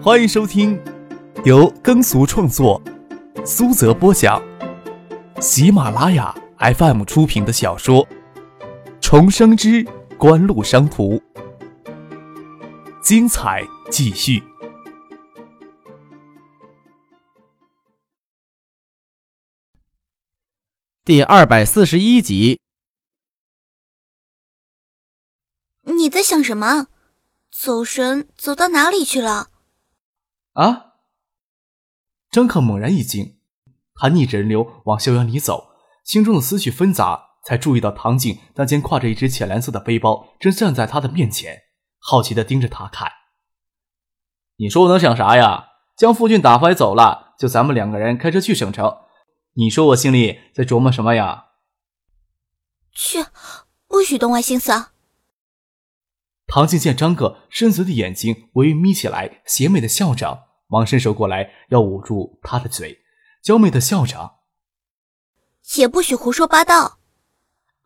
欢迎收听由耕俗创作、苏泽播讲、喜马拉雅 FM 出品的小说《重生之官路商途》，精彩继续，第二百四十一集。你在想什么？走神走到哪里去了？啊！张克猛然一惊，他逆着人流往校园里走，心中的思绪纷杂，才注意到唐静那肩挎着一只浅蓝色的背包，正站在他的面前，好奇的盯着他看。你说我能想啥呀？将傅俊打发走了，就咱们两个人开车去省城。你说我心里在琢磨什么呀？去，不许动歪心思。唐静见张哥深邃的眼睛微微眯起来，邪魅的笑着，忙伸手过来要捂住他的嘴，娇媚的笑着。也不许胡说八道。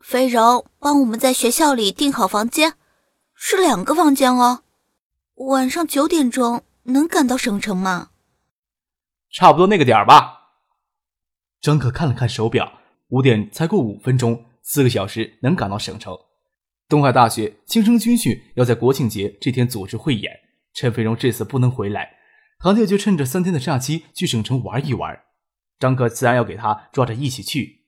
飞柔，帮我们在学校里订好房间，是两个房间哦。晚上九点钟能赶到省城吗？差不多那个点儿吧。张可看了看手表，五点才过五分钟，四个小时能赶到省城。东海大学新生军训要在国庆节这天组织汇演，陈飞荣这次不能回来，唐姐就趁着三天的假期去省城玩一玩。张可自然要给他抓着一起去。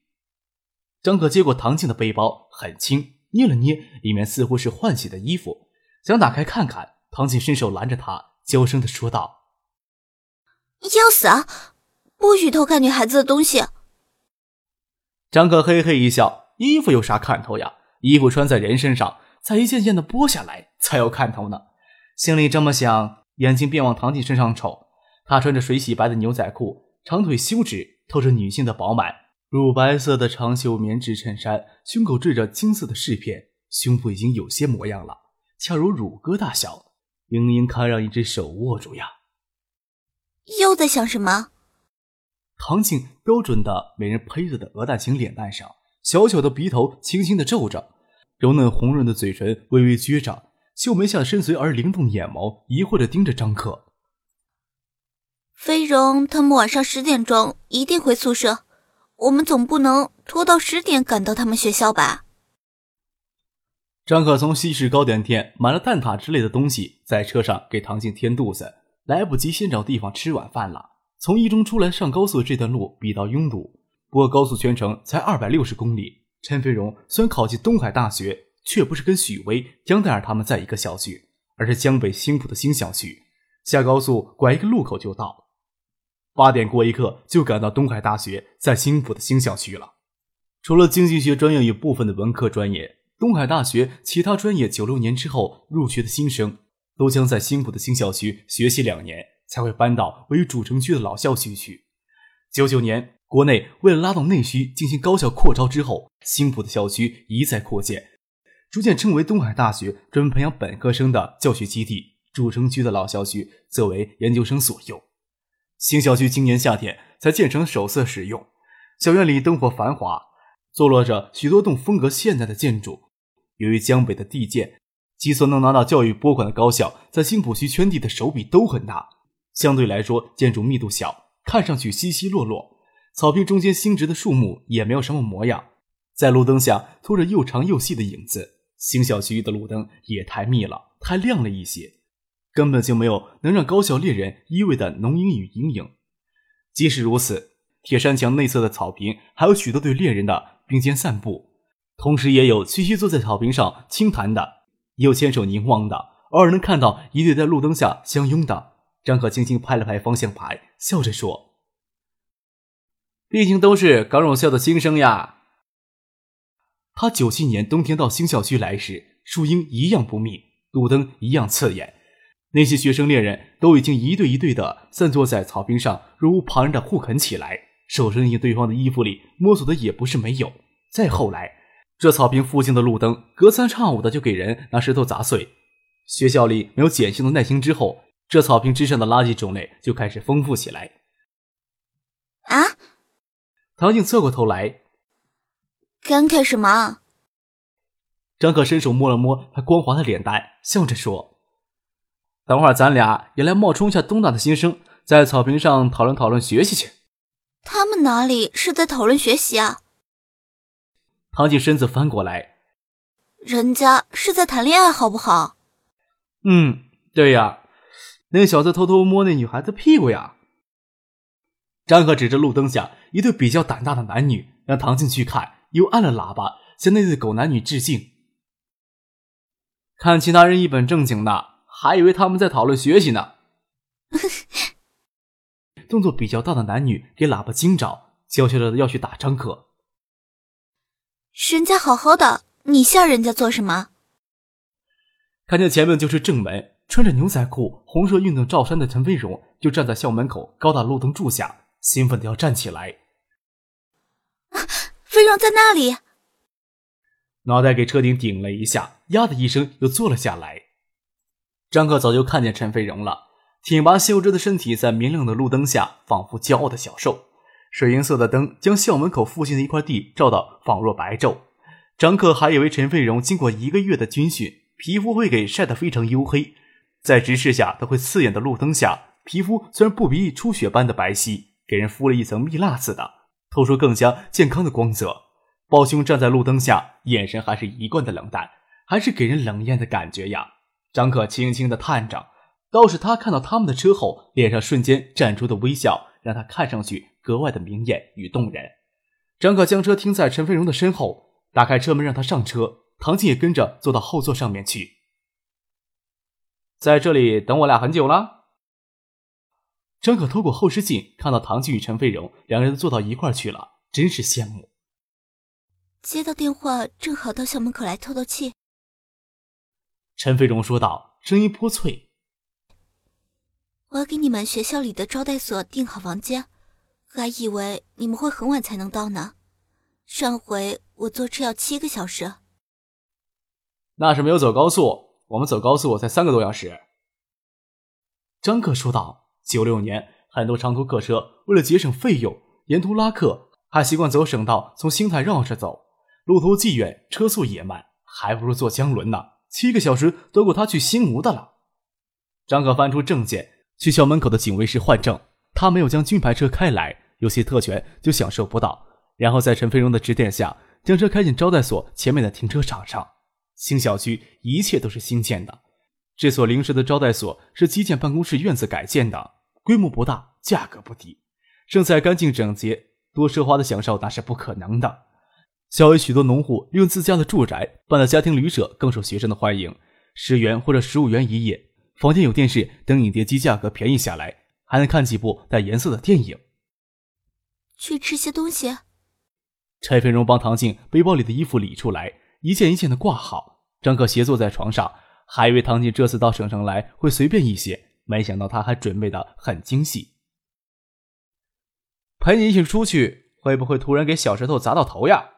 张可接过唐静的背包，很轻，捏了捏，里面似乎是换洗的衣服，想打开看看。唐静伸手拦着他，娇声的说道：“要死啊！不许偷看女孩子的东西。”张可嘿嘿一笑：“衣服有啥看头呀？”衣服穿在人身上，再一件件的剥下来，才有看头呢。心里这么想，眼睛便往唐静身上瞅。她穿着水洗白的牛仔裤，长腿修直，透着女性的饱满。乳白色的长袖棉质衬衫，胸口缀着金色的饰片，胸部已经有些模样了，恰如乳鸽大小，盈盈堪让一只手握住呀。又在想什么？唐静标准的美人胚子的鹅蛋型脸蛋上，小小的鼻头轻轻的皱着。柔嫩红润的嘴唇微微撅着，秀眉下深邃而灵动的眼眸疑惑的盯着张克。飞荣他们晚上十点钟一定回宿舍，我们总不能拖到十点赶到他们学校吧？张克从西式糕点店买了蛋挞之类的东西，在车上给唐静填肚子，来不及先找地方吃晚饭了。从一中出来上高速这段路比较拥堵，不过高速全程才二百六十公里。陈飞荣虽然考进东海大学，却不是跟许巍、江黛儿他们在一个校区，而是江北新浦的新校区。下高速拐一个路口就到，八点过一刻就赶到东海大学在新浦的新校区了。除了经济学专业与部分的文科专业，东海大学其他专业九六年之后入学的新生，都将在新浦的新校区学习两年，才会搬到位于主城区的老校区去。九九年。国内为了拉动内需进行高校扩招之后，新浦的校区一再扩建，逐渐成为东海大学专门培养本科生的教学基地。主城区的老校区则为研究生所用。新校区今年夏天才建成首次使用，校园里灯火繁华，坐落着许多栋风格现代的建筑。由于江北的地建，几所能拿到教育拨款的高校在新浦区圈地的手笔都很大，相对来说建筑密度小，看上去稀稀落落。草坪中间新植的树木也没有什么模样，在路灯下拖着又长又细的影子。新校区的路灯也太密了，太亮了一些，根本就没有能让高校猎人依偎的浓荫与阴影。即使如此，铁山墙内侧的草坪还有许多对猎人的并肩散步，同时也有屈膝坐在草坪上轻谈的，也有牵手凝望的，偶尔能看到一对在路灯下相拥的。张可轻轻拍了拍方向盘，笑着说。毕竟都是港荣校的新生呀。他九七年冬天到新校区来时，树荫一样不密，路灯一样刺眼。那些学生恋人都已经一对一对的散坐在草坪上，若无旁人的互啃起来，手伸进对方的衣服里摸索的也不是没有。再后来，这草坪附近的路灯隔三差五的就给人拿石头砸碎。学校里没有碱性的耐心之后，这草坪之上的垃圾种类就开始丰富起来。啊！唐静侧过头来，感慨什么？张可伸手摸了摸他光滑的脸蛋，笑着说：“等会儿咱俩也来冒充一下东大的新生，在草坪上讨论讨论学习去。他们哪里是在讨论学习啊？唐静身子翻过来，人家是在谈恋爱，好不好？嗯，对呀，那小子偷偷摸那女孩子屁股呀。张可指着路灯下一对比较胆大的男女，让唐静去看，又按了喇叭，向那对狗男女致敬。看其他人一本正经的，还以为他们在讨论学习呢。动作比较大的男女给喇叭惊着，悄悄的要去打张可。人家好好的，你吓人家做什么？看见前面就是正门，穿着牛仔裤、红色运动罩衫的陈飞荣就站在校门口高大路灯柱下，兴奋的要站起来。飞荣在那里，脑袋给车顶顶了一下，呀的一声又坐了下来。张克早就看见陈飞荣了。挺拔秀直的身体在明亮的路灯下，仿佛骄傲的小兽。水银色的灯将校门口附近的一块地照得仿若白昼。张克还以为陈飞荣经过一个月的军训，皮肤会给晒得非常黝黑，在直视下都会刺眼的路灯下，皮肤虽然不比初雪般的白皙，给人敷了一层蜜蜡似的，透出更加健康的光泽。抱胸站在路灯下，眼神还是一贯的冷淡，还是给人冷艳的感觉呀。张克轻轻的叹着。倒是他看到他们的车后，脸上瞬间绽出的微笑，让他看上去格外的明艳与动人。张可将车停在陈飞荣的身后，打开车门让他上车，唐静也跟着坐到后座上面去。在这里等我俩很久了。张可透过后视镜看到唐静与陈飞荣两人坐到一块去了，真是羡慕。接到电话，正好到校门口来透透气。陈飞荣说道，声音颇脆。我要给你们学校里的招待所订好房间，还以为你们会很晚才能到呢。上回我坐车要七个小时，那是没有走高速，我们走高速才三个多小时。张克说道。九六年，很多长途客车为了节省费用，沿途拉客，还习惯走省道，从兴泰绕着走，路途既远，车速也慢，还不如坐江轮呢。七个小时都够他去新吴的了。张克翻出证件。去校门口的警卫室换证，他没有将军牌车开来，有些特权就享受不到。然后在陈飞荣的指点下，将车开进招待所前面的停车场上。新小区一切都是新建的，这所临时的招待所是基建办公室院子改建的，规模不大，价格不低。胜在干净整洁，多奢华的享受那是不可能的。校园许多农户利用自家的住宅办了家庭旅社更受学生的欢迎，十元或者十五元一夜。房间有电视等影碟机，价格便宜下来，还能看几部带颜色的电影。去吃些东西。柴飞荣帮唐静背包里的衣服理出来，一件一件的挂好。张可斜坐在床上，还以为唐静这次到省城来会随便一些，没想到他还准备的很精细。陪你一起出去，会不会突然给小石头砸到头呀？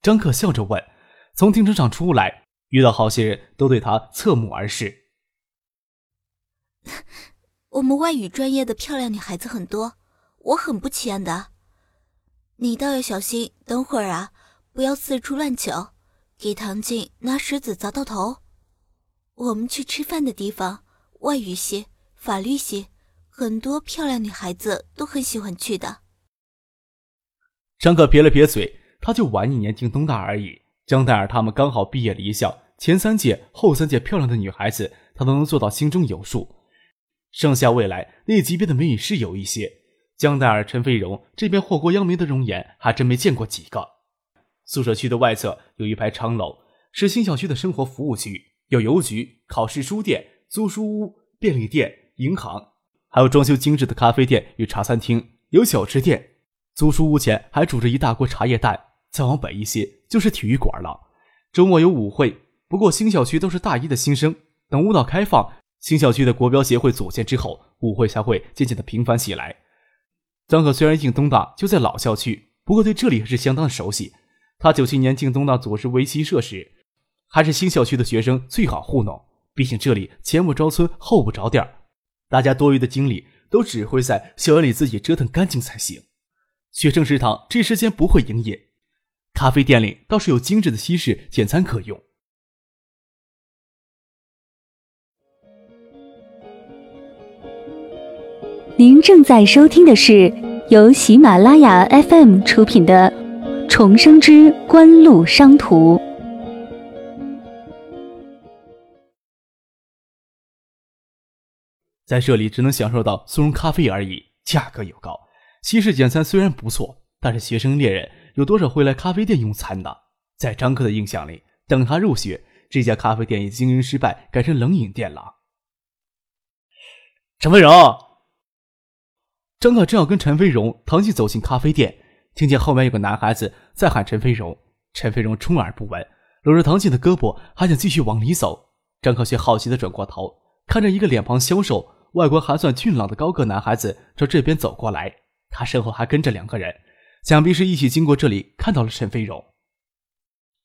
张可笑着问。从停车场出来。遇到好些人都对他侧目而视。我们外语专业的漂亮女孩子很多，我很不起眼的。你倒要小心，等会儿啊，不要四处乱抢，给唐静拿石子砸到头。我们去吃饭的地方，外语系、法律系，很多漂亮女孩子都很喜欢去的。张可撇了撇嘴，他就晚一年进东大而已。江黛儿他们刚好毕业离校。前三届、后三届漂亮的女孩子，他都能做到心中有数。剩下未来那级别的美女是有一些，江黛儿、陈飞荣这边祸国殃民的容颜还真没见过几个。宿舍区的外侧有一排长楼，是新小区的生活服务区，有邮局、考试书店、租书屋、便利店、银行，还有装修精致的咖啡店与茶餐厅，有小吃店。租书屋前还煮着一大锅茶叶蛋。再往北一些就是体育馆了，周末有舞会。不过新校区都是大一的新生，等舞蹈开放，新校区的国标协会组建之后，舞会才会渐渐的频繁起来。张可虽然进东大就在老校区，不过对这里还是相当的熟悉。他九七年进东大组织围棋社时，还是新校区的学生，最好糊弄。毕竟这里前不着村后不着店大家多余的精力都只会在校园里自己折腾干净才行。学生食堂这时间不会营业，咖啡店里倒是有精致的西式简餐可用。您正在收听的是由喜马拉雅 FM 出品的。重生之官路商途》。在这里只能享受到速溶咖啡而已，价格又高。西式简餐虽然不错，但是学生猎人有多少会来咖啡店用餐的？在张克的印象里，等他入学，这家咖啡店已经营失败，改成冷饮店了。陈飞荣，张克正要跟陈飞荣、唐静走进咖啡店，听见后面有个男孩子在喊陈飞荣。陈飞荣充耳不闻，搂着唐静的胳膊，还想继续往里走。张可却好奇的转过头，看着一个脸庞消瘦。外观还算俊朗的高个男孩子朝这边走过来，他身后还跟着两个人，想必是一起经过这里看到了陈飞荣。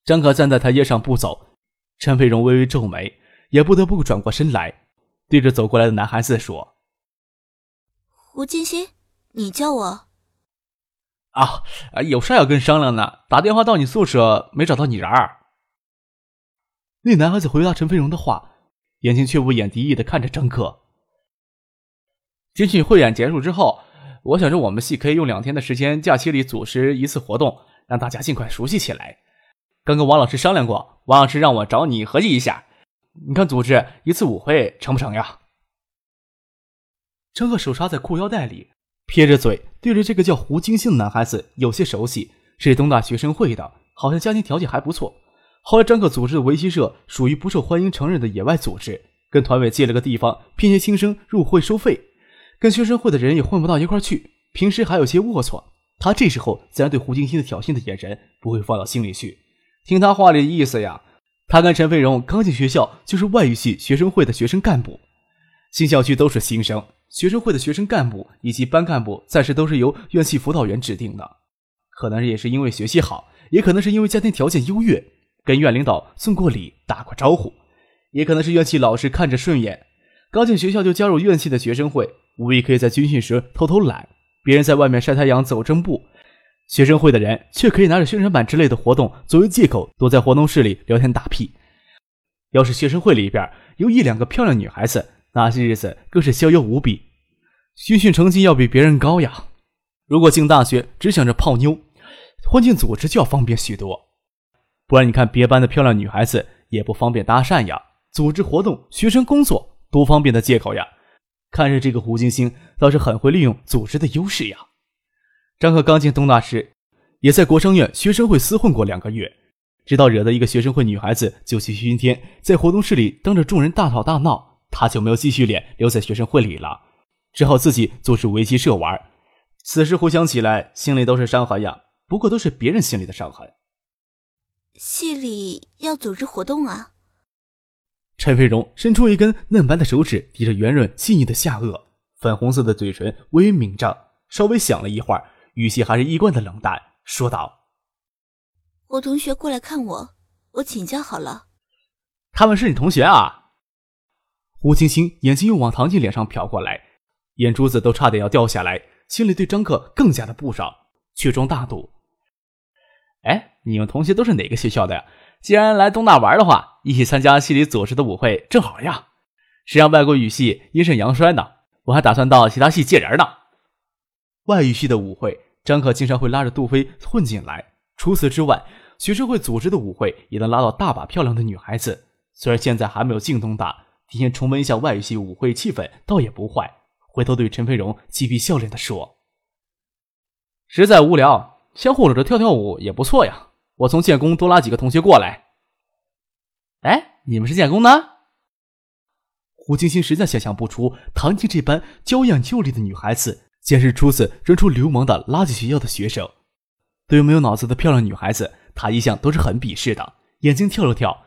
张可站在台阶上不走，陈飞荣微微皱眉，也不得不转过身来，对着走过来的男孩子说：“胡金星，你叫我？啊，有事要跟商量呢，打电话到你宿舍没找到你人儿。”那男孩子回答陈飞荣的话，眼睛却不掩敌意的看着张可。军训汇演结束之后，我想着我们系可以用两天的时间，假期里组织一次活动，让大家尽快熟悉起来。刚跟王老师商量过，王老师让我找你合计一下，你看组织一次舞会成不成呀？张克手插在裤腰带里，撇着嘴对着这个叫胡金星的男孩子有些熟悉，是东大学生会的，好像家庭条件还不错。后来张克组织的围棋社属于不受欢迎承认的野外组织，跟团委借了个地方，骗些新生入会收费。跟学生会的人也混不到一块去，平时还有些龌龊。他这时候自然对胡金星的挑衅的眼神不会放到心里去。听他话里的意思呀，他跟陈飞荣刚进学校就是外语系学生会的学生干部。新校区都是新生，学生会的学生干部以及班干部暂时都是由院系辅导员指定的。可能也是因为学习好，也可能是因为家庭条件优越，跟院领导送过礼、打过招呼，也可能是院系老师看着顺眼，刚进学校就加入院系的学生会。无疑可以在军训时偷偷懒，别人在外面晒太阳走正步，学生会的人却可以拿着宣传板之类的活动作为借口，躲在活动室里聊天打屁。要是学生会里边有一两个漂亮女孩子，那些日子更是逍遥无比，军训成绩要比别人高呀。如果进大学只想着泡妞，混进组织就要方便许多。不然你看别班的漂亮女孩子也不方便搭讪呀，组织活动、学生工作多方便的借口呀。看着这个胡金星倒是很会利用组织的优势呀。张克刚进东大时，也在国商院学生会厮混过两个月，直到惹得一个学生会女孩子酒气熏天，在活动室里当着众人大吵大闹，他就没有继续脸留在学生会里了，只好自己组织围棋社玩。此时回想起来，心里都是伤痕呀。不过都是别人心里的伤痕。系里要组织活动啊。陈飞荣伸出一根嫩白的手指，抵着圆润细腻的下颚，粉红色的嘴唇微微抿着，稍微想了一会儿，语气还是一贯的冷淡，说道：“我同学过来看我，我请教好了。”他们是你同学啊？吴青青眼睛又往唐静脸上瞟过来，眼珠子都差点要掉下来，心里对张克更加的不爽，却装大度：“哎，你们同学都是哪个学校的呀？”既然来东大玩的话，一起参加系里组织的舞会正好呀。谁让外国语系阴盛阳衰呢？我还打算到其他系借人呢。外语系的舞会，张可经常会拉着杜飞混进来。除此之外，学生会组织的舞会也能拉到大把漂亮的女孩子。虽然现在还没有进东大，提前重温一下外语系舞会气氛倒也不坏。回头对陈飞荣嬉皮笑脸的说：“实在无聊，相互搂着跳跳舞也不错呀。”我从建工多拉几个同学过来。哎，你们是建工的？胡晶晶实在想象不出唐静这般娇艳秀丽的女孩子，竟是初次扔出流氓的垃圾学校的学生。对于没有脑子的漂亮女孩子，她一向都是很鄙视的。眼睛跳了跳，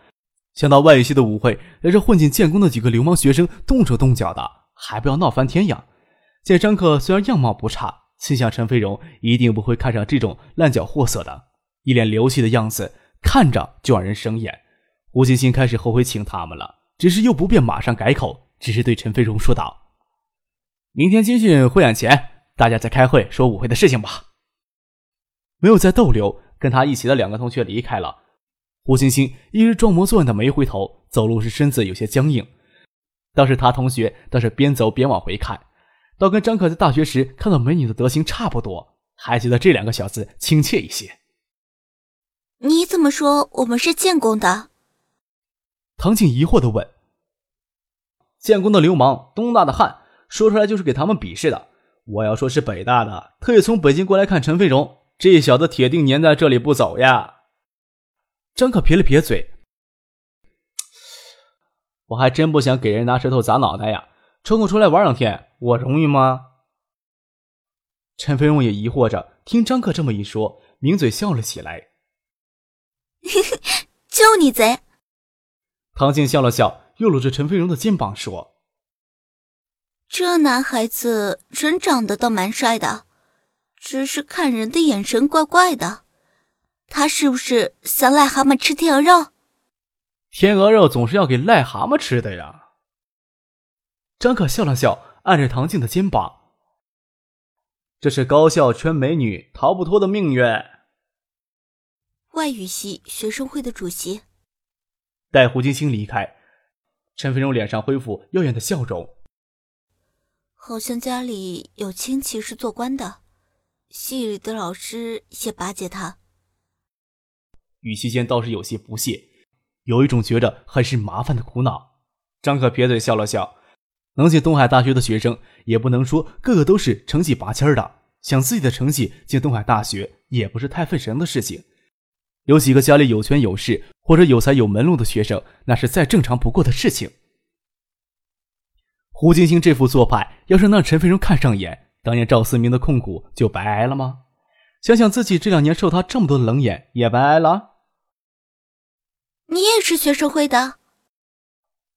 想到外语系的舞会，来这混进建工的几个流氓学生动手动脚的，还不要闹翻天呀？见张克虽然样貌不差，心想陈飞荣一定不会看上这种烂脚货色的。一脸流气的样子，看着就让人生厌。胡欣欣开始后悔请他们了，只是又不便马上改口，只是对陈飞荣说道：“明天军训汇演前，大家再开会说舞会的事情吧。”没有再逗留，跟他一起的两个同学离开了。胡欣欣一直装模作样的没回头，走路时身子有些僵硬。倒是他同学倒是边走边往回看，倒跟张可在大学时看到美女的德行差不多，还觉得这两个小子亲切一些。你怎么说我们是建工的？唐静疑惑的问。建工的流氓，东大的汉，说出来就是给他们鄙视的。我要说是北大的，特意从北京过来看陈飞荣，这小子铁定粘在这里不走呀。张可撇了撇嘴，我还真不想给人拿石头砸脑袋呀。抽空出来玩两天，我容易吗？陈飞荣也疑惑着，听张克这么一说，抿嘴笑了起来。就你贼！唐静笑了笑，又搂着陈飞荣的肩膀说：“这男孩子人长得倒蛮帅的，只是看人的眼神怪怪的。他是不是想癞蛤蟆吃天鹅肉？天鹅肉总是要给癞蛤蟆吃的呀。”张可笑了笑，按着唐静的肩膀：“这是高校圈美女逃不脱的命运。”外语系学生会的主席。待胡金星离开，陈飞荣脸上恢复耀眼的笑容。好像家里有亲戚是做官的，系里的老师也巴结他。语气间倒是有些不屑，有一种觉得很是麻烦的苦恼。张可撇嘴笑了笑。能进东海大学的学生，也不能说个个都是成绩拔尖的。想自己的成绩进东海大学，也不是太费神的事情。有几个家里有权有势或者有才有门路的学生，那是再正常不过的事情。胡晶晶这副做派，要是让陈飞荣看上眼，当年赵思明的控股就白挨了吗？想想自己这两年受他这么多的冷眼，也白挨了。你也是学生会的。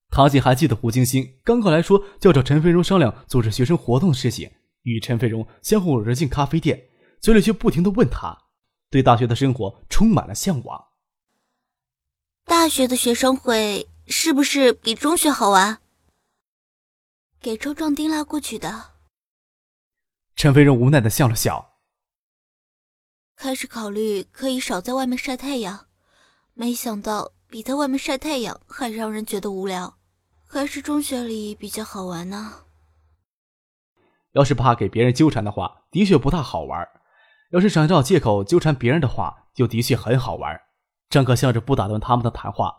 唐姐还记得胡晶晶刚过来说要找陈飞荣商量组织学生活动的事情，与陈飞荣相互搂着进咖啡店，嘴里却不停的问他，对大学的生活充满了向往。大学的学生会是不是比中学好玩？给周壮丁拉过去的。陈飞荣无奈的笑了笑，开始考虑可以少在外面晒太阳，没想到比在外面晒太阳还让人觉得无聊。还是中学里比较好玩呢。要是怕给别人纠缠的话，的确不大好玩；要是想找借口纠缠别人的话，就的确很好玩。张可笑着不打断他们的谈话，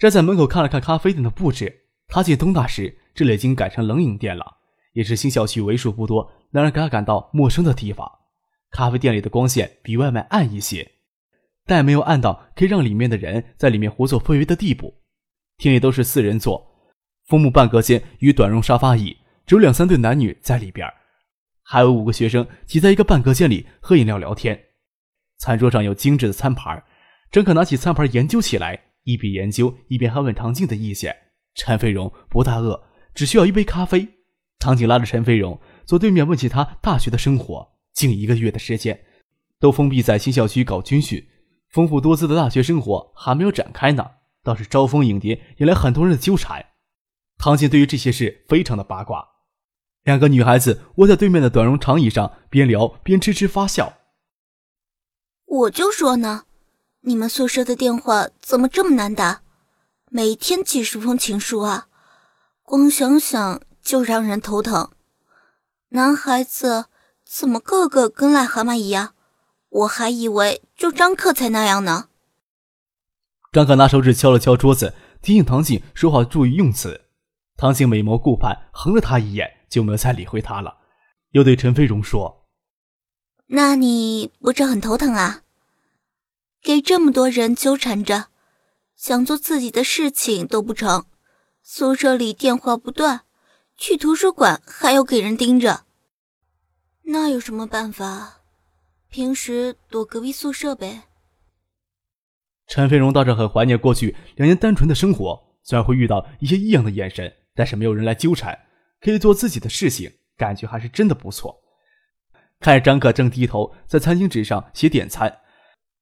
站在门口看了看咖啡店的布置。他进东大时，这里已经改成冷饮店了，也是新校区为数不多能让人感感到陌生的地方。咖啡店里的光线比外面暗一些，但没有暗到可以让里面的人在里面胡作非为的地步。厅里都是四人座。枫木半隔间与短绒沙发椅，只有两三对男女在里边，还有五个学生挤在一个半隔间里喝饮料聊天。餐桌上有精致的餐盘，张可拿起餐盘研究起来，一边研究一边还问唐静的意见。陈飞荣不大饿，只需要一杯咖啡。唐静拉着陈飞荣坐对面问起他大学的生活。近一个月的时间，都封闭在新校区搞军训，丰富多姿的大学生活还没有展开呢，倒是招蜂引蝶，引来很多人的纠缠。唐静对于这些事非常的八卦，两个女孩子窝在对面的短绒长椅上，边聊边痴痴发笑。我就说呢，你们宿舍的电话怎么这么难打？每天几十封情书啊，光想想就让人头疼。男孩子怎么个个跟癞蛤蟆一样？我还以为就张克才那样呢。张克拿手指敲了敲桌子，提醒唐静说话注意用词。唐静美眸顾盼，横了他一眼，就没有再理会他了。又对陈飞荣说：“那你不是很头疼啊？给这么多人纠缠着，想做自己的事情都不成。宿舍里电话不断，去图书馆还要给人盯着。那有什么办法？平时躲隔壁宿舍呗。”陈飞荣倒是很怀念过去两年单纯的生活，虽然会遇到一些异样的眼神。但是没有人来纠缠，可以做自己的事情，感觉还是真的不错。看着张可正低头在餐巾纸上写点餐，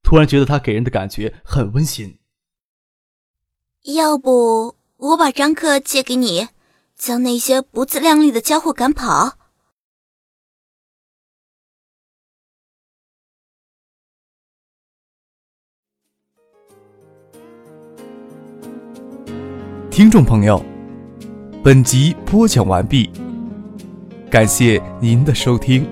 突然觉得他给人的感觉很温馨。要不我把张克借给你，将那些不自量力的家伙赶跑。听众朋友。本集播讲完毕。感谢您的收听。